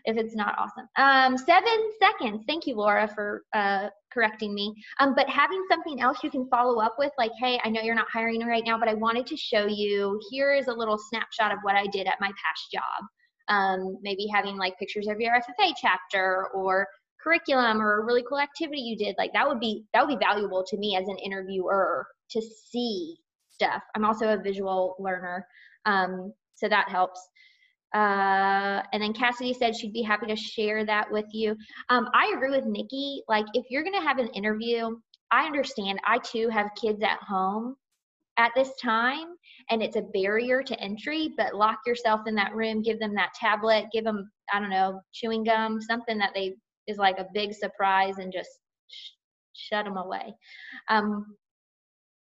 if it's not awesome. Um, seven seconds. Thank you, Laura, for uh, correcting me. Um, but having something else you can follow up with, like, hey, I know you're not hiring right now, but I wanted to show you. Here is a little snapshot of what I did at my past job. Um, maybe having like pictures of your FFA chapter or curriculum or a really cool activity you did. Like that would be that would be valuable to me as an interviewer to see stuff. I'm also a visual learner, um, so that helps. Uh, and then Cassidy said she'd be happy to share that with you. Um, I agree with Nikki. Like, if you're going to have an interview, I understand. I too have kids at home at this time, and it's a barrier to entry, but lock yourself in that room, give them that tablet, give them, I don't know, chewing gum, something that they is like a big surprise, and just sh- shut them away. Um,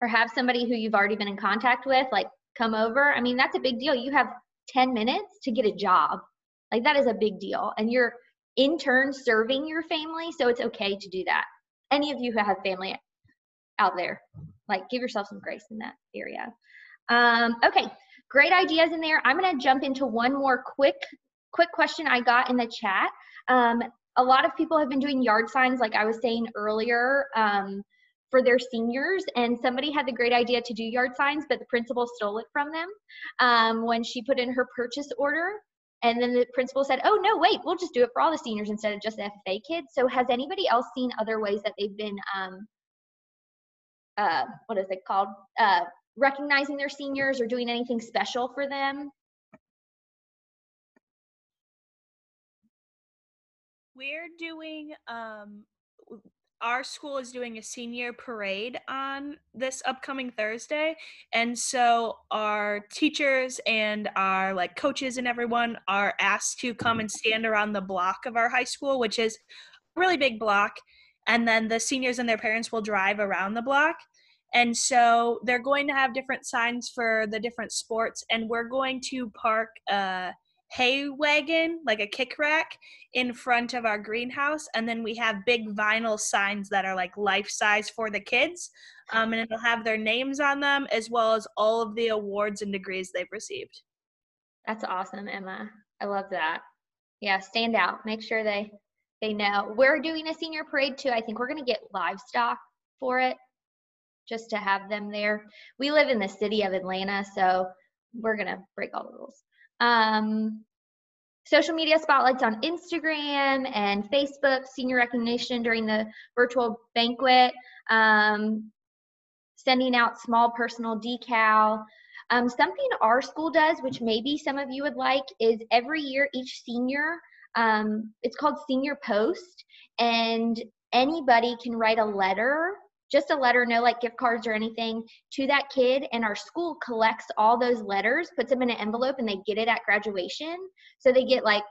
or have somebody who you've already been in contact with, like, come over. I mean, that's a big deal. You have 10 minutes to get a job. Like that is a big deal. And you're in turn serving your family, so it's okay to do that. Any of you who have family out there, like give yourself some grace in that area. Um, okay, great ideas in there. I'm gonna jump into one more quick, quick question I got in the chat. Um, a lot of people have been doing yard signs, like I was saying earlier. Um, for their seniors and somebody had the great idea to do yard signs but the principal stole it from them um, when she put in her purchase order. And then the principal said oh no wait we'll just do it for all the seniors instead of just the ffa kids. So has anybody else seen other ways that they've been um, uh, what is it called uh, recognizing their seniors or doing anything special for them? We're doing um our school is doing a senior parade on this upcoming Thursday. And so our teachers and our like coaches and everyone are asked to come and stand around the block of our high school, which is a really big block. And then the seniors and their parents will drive around the block. And so they're going to have different signs for the different sports. And we're going to park a hay wagon, like a kick rack, in front of our greenhouse. And then we have big vinyl signs that are like life size for the kids. Um, and it'll have their names on them as well as all of the awards and degrees they've received. that's awesome emma i love that Yeah, stand out. Make sure they they know. We're doing a senior parade too. I think we're gonna get livestock for it, just to have them there. We live in the city of Atlanta, so we're gonna break all the rules. Um, social media spotlights on Instagram and Facebook, senior recognition during the virtual banquet, um, sending out small personal decal. Um, something our school does, which maybe some of you would like, is every year each senior, um, it's called Senior Post, and anybody can write a letter just a letter, no like gift cards or anything, to that kid. And our school collects all those letters, puts them in an envelope, and they get it at graduation. So they get like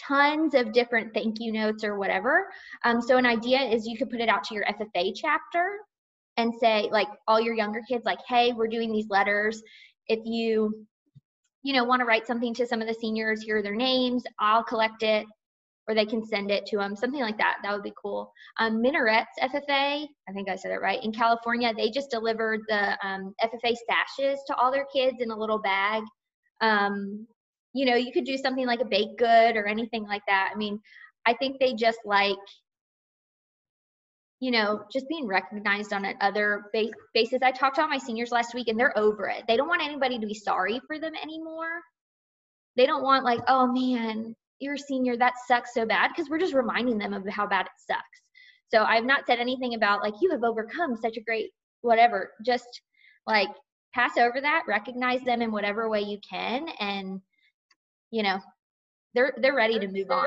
tons of different thank you notes or whatever. Um, so an idea is you could put it out to your FFA chapter and say like all your younger kids like, hey, we're doing these letters. If you you know want to write something to some of the seniors, here are their names. I'll collect it or they can send it to them, something like that. That would be cool. Um, Minarets FFA, I think I said it right. In California, they just delivered the um, FFA stashes to all their kids in a little bag. Um, you know, you could do something like a baked good or anything like that. I mean, I think they just like, you know, just being recognized on other basis. I talked to all my seniors last week and they're over it. They don't want anybody to be sorry for them anymore. They don't want like, oh man, you're a senior, that sucks so bad because we're just reminding them of how bad it sucks. So I've not said anything about like you have overcome such a great whatever. Just like pass over that, recognize them in whatever way you can, and you know they're they're ready to move on.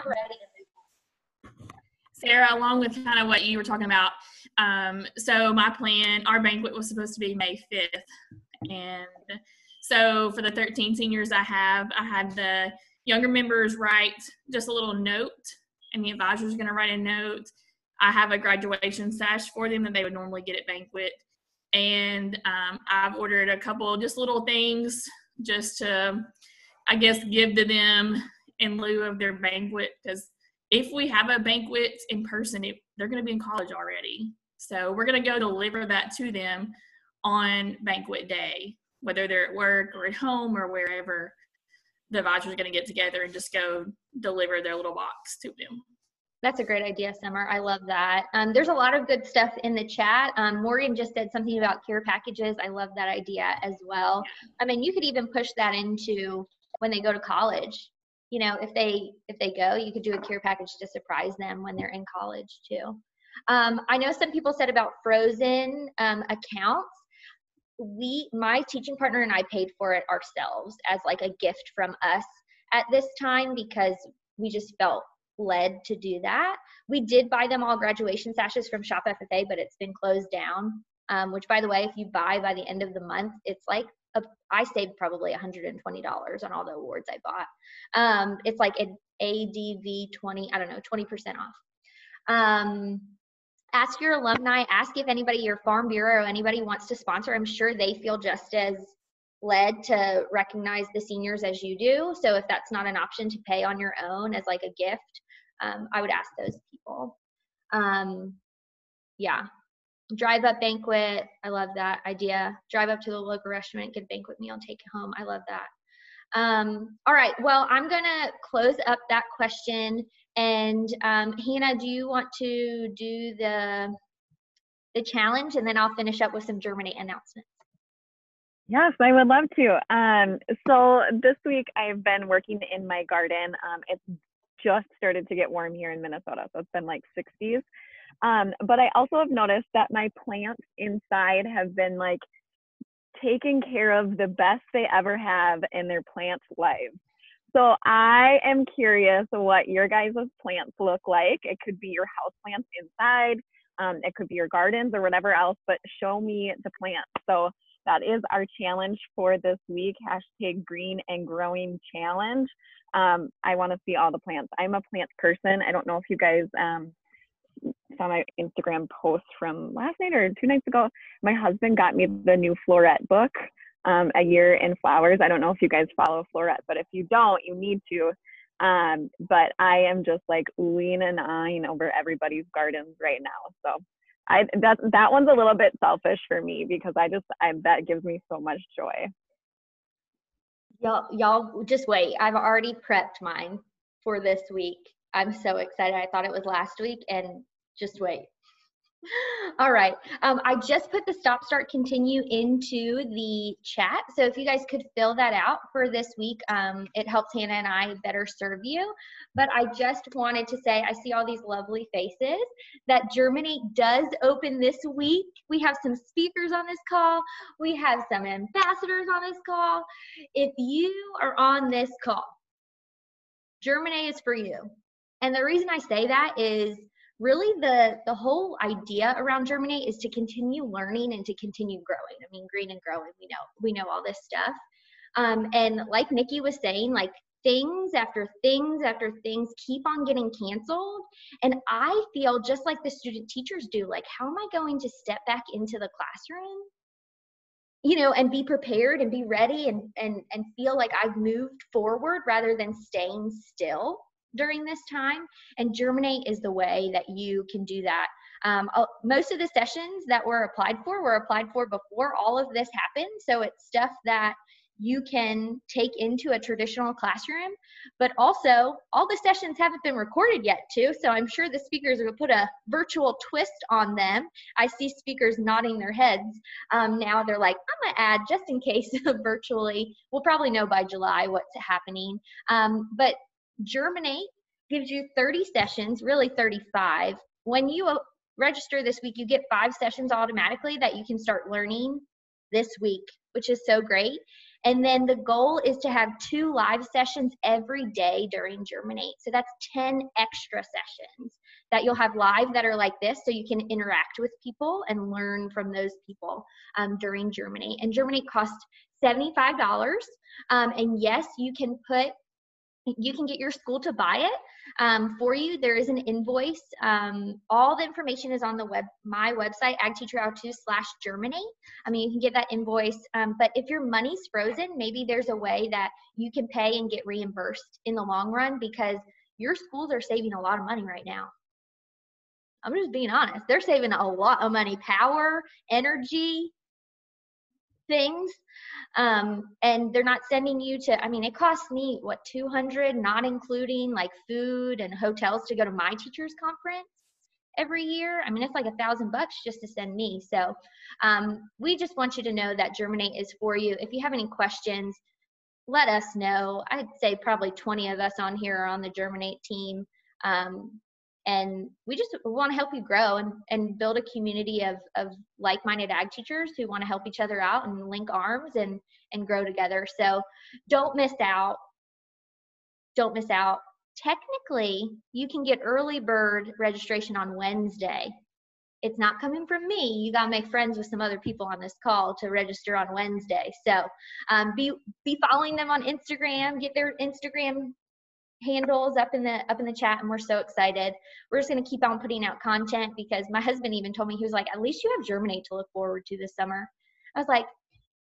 Sarah, along with kind of what you were talking about, um, so my plan, our banquet was supposed to be May 5th. And so for the 13 seniors I have, I had the younger members write just a little note, and the advisor is going to write a note. I have a graduation sash for them that they would normally get at banquet. And um, I've ordered a couple just little things just to, I guess, give to them in lieu of their banquet. Because if we have a banquet in person, it, they're going to be in college already. So we're going to go deliver that to them on banquet day, whether they're at work or at home or wherever the advisors are going to get together and just go deliver their little box to them. That's a great idea, Summer. I love that. Um, there's a lot of good stuff in the chat. Um, Morgan just said something about care packages. I love that idea as well. I mean, you could even push that into when they go to college. You know, if they if they go, you could do a care package to surprise them when they're in college too. Um, I know some people said about frozen um, accounts we my teaching partner and I paid for it ourselves as like a gift from us at this time because we just felt led to do that. We did buy them all graduation sashes from Shop FFA, but it's been closed down. Um, which, by the way, if you buy by the end of the month, it's like a, I saved probably $120 on all the awards I bought. Um, it's like an ADV 20, I don't know, 20% off. Um, ask your alumni, ask if anybody, your farm bureau, anybody wants to sponsor. I'm sure they feel just as led to recognize the seniors as you do. So if that's not an option to pay on your own as like a gift, um, I would ask those people. Um, yeah. Drive up banquet. I love that idea. Drive up to the local restaurant, get a banquet meal, take it home. I love that. Um, all right, well, I'm going to close up that question and um, Hannah, do you want to do the the challenge, and then I'll finish up with some Germinate announcements. Yes, I would love to. Um, so this week I've been working in my garden. Um, it's just started to get warm here in Minnesota, so it's been like 60s. Um, but I also have noticed that my plants inside have been like taken care of the best they ever have in their plants' lives. So I am curious what your guys' plants look like. It could be your house plants inside, um, it could be your gardens or whatever else, but show me the plants. So that is our challenge for this week. Hashtag green and growing challenge. Um, I want to see all the plants. I'm a plant person. I don't know if you guys um, saw my Instagram post from last night or two nights ago. My husband got me the new Floret book um, a year in flowers. I don't know if you guys follow Floret, but if you don't, you need to. Um, but I am just like oohing and eyeing over everybody's gardens right now. So I that that one's a little bit selfish for me because I just I that gives me so much joy. Y'all y'all just wait. I've already prepped mine for this week. I'm so excited. I thought it was last week, and just wait. All right. Um, I just put the stop start continue into the chat. So if you guys could fill that out for this week, um, it helps Hannah and I better serve you. But I just wanted to say, I see all these lovely faces that Germinate does open this week. We have some speakers on this call. We have some ambassadors on this call. If you are on this call, Germinate is for you. And the reason I say that is really the the whole idea around germinate is to continue learning and to continue growing. I mean green and growing we know we know all this stuff. Um, and like nikki was saying like things after things after things keep on getting canceled. And i feel just like the student teachers do like how am i going to step back into the classroom? You know and be prepared and be ready and and and feel like i've moved forward rather than staying still during this time, and Germinate is the way that you can do that. Um, most of the sessions that were applied for were applied for before all of this happened, so it's stuff that you can take into a traditional classroom but also all the sessions haven't been recorded yet too so i'm sure the speakers will put a virtual twist on them. I see speakers nodding their heads. Um, now they're like i'm gonna add just in case virtually. We'll probably know by july what's happening. Um, but Germinate gives you 30 sessions, really 35. When you uh, register this week, you get five sessions automatically that you can start learning this week, which is so great. And then the goal is to have two live sessions every day during Germinate. So that's 10 extra sessions that you'll have live that are like this so you can interact with people and learn from those people um, during Germinate. And Germinate costs $75. Um, and yes, you can put you can get your school to buy it um, for you. There is an invoice. Um, all the information is on the web, my website, agteacherhow2 slash germinate. I mean, you can get that invoice. Um, but if your money's frozen, maybe there's a way that you can pay and get reimbursed in the long run because your schools are saving a lot of money right now. I'm just being honest. They're saving a lot of money, power, energy, things um, and they're not sending you to i mean it costs me what 200 not including like food and hotels to go to my teachers conference every year. I mean it's like a thousand bucks just to send me. So um, we just want you to know that germinate is for you. If you have any questions let us know. I'd say probably 20 of us on here are on the germinate team. Um, and we just want to help you grow and, and build a community of, of like-minded ag teachers who want to help each other out and link arms and and grow together. So don't miss out. Don't miss out. Technically you can get early bird registration on wednesday. It's not coming from me. You got to make friends with some other people on this call to register on wednesday. So um, be be following them on instagram. Get their instagram handles up in the up in the chat and we're so excited. We're just going to keep on putting out content because my husband even told me he was like at least you have germinate to look forward to this summer. I was like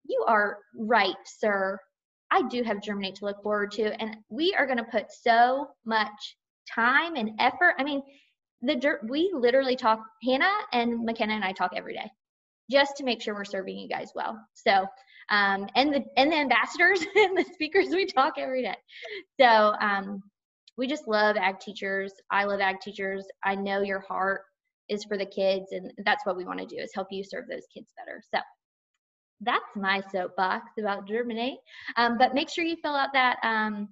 you are right sir. I do have germinate to look forward to and we are going to put so much time and effort. I mean the dirt we literally talk hannah and mckenna and i talk every day just to make sure we're serving you guys well. So um, and the and the ambassadors and the speakers we talk every day. So um, we just love ag teachers. I love ag teachers. I know your heart is for the kids, and that's what we want to do is help you serve those kids better. So that's my soapbox about Germinate. Um, but make sure you fill out that. Um,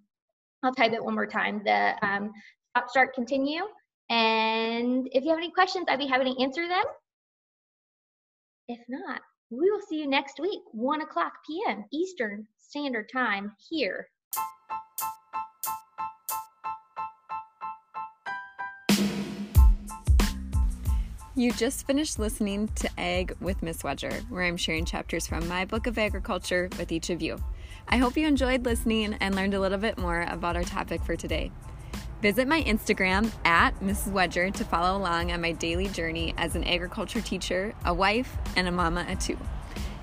I'll type it one more time. The um, stop, start, continue. And if you have any questions, I'd be happy to answer them. If not, we will see you next week, 1 o'clock p.m. Eastern Standard Time here. You just finished listening to Ag with Miss Wedger, where I'm sharing chapters from my book of agriculture with each of you. I hope you enjoyed listening and learned a little bit more about our topic for today. Visit my Instagram at Mrs. Wedger to follow along on my daily journey as an agriculture teacher, a wife, and a mama at two.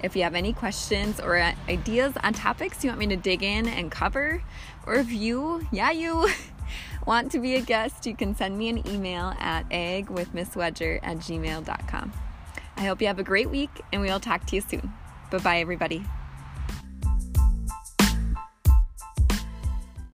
If you have any questions or uh, ideas on topics you want me to dig in and cover, or if you, yeah, you, want to be a guest, you can send me an email at agwithmisswedger at gmail.com. I hope you have a great week and we will talk to you soon. Bye bye, everybody.